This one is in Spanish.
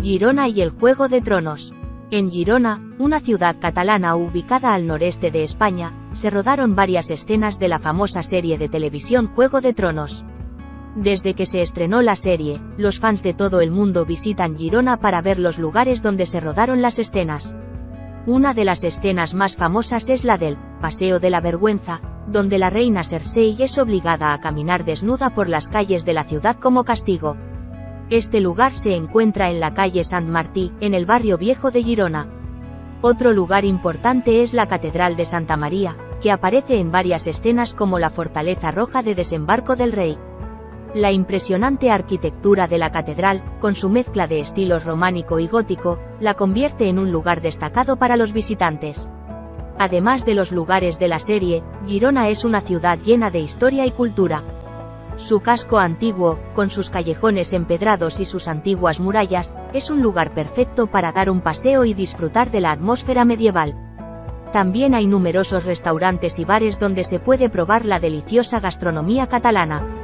Girona y el Juego de Tronos. En Girona, una ciudad catalana ubicada al noreste de España, se rodaron varias escenas de la famosa serie de televisión Juego de Tronos. Desde que se estrenó la serie, los fans de todo el mundo visitan Girona para ver los lugares donde se rodaron las escenas. Una de las escenas más famosas es la del Paseo de la Vergüenza, donde la reina Cersei es obligada a caminar desnuda por las calles de la ciudad como castigo. Este lugar se encuentra en la calle Sant Martí, en el barrio viejo de Girona. Otro lugar importante es la Catedral de Santa María, que aparece en varias escenas como la Fortaleza Roja de Desembarco del Rey. La impresionante arquitectura de la catedral, con su mezcla de estilos románico y gótico, la convierte en un lugar destacado para los visitantes. Además de los lugares de la serie, Girona es una ciudad llena de historia y cultura. Su casco antiguo, con sus callejones empedrados y sus antiguas murallas, es un lugar perfecto para dar un paseo y disfrutar de la atmósfera medieval. También hay numerosos restaurantes y bares donde se puede probar la deliciosa gastronomía catalana.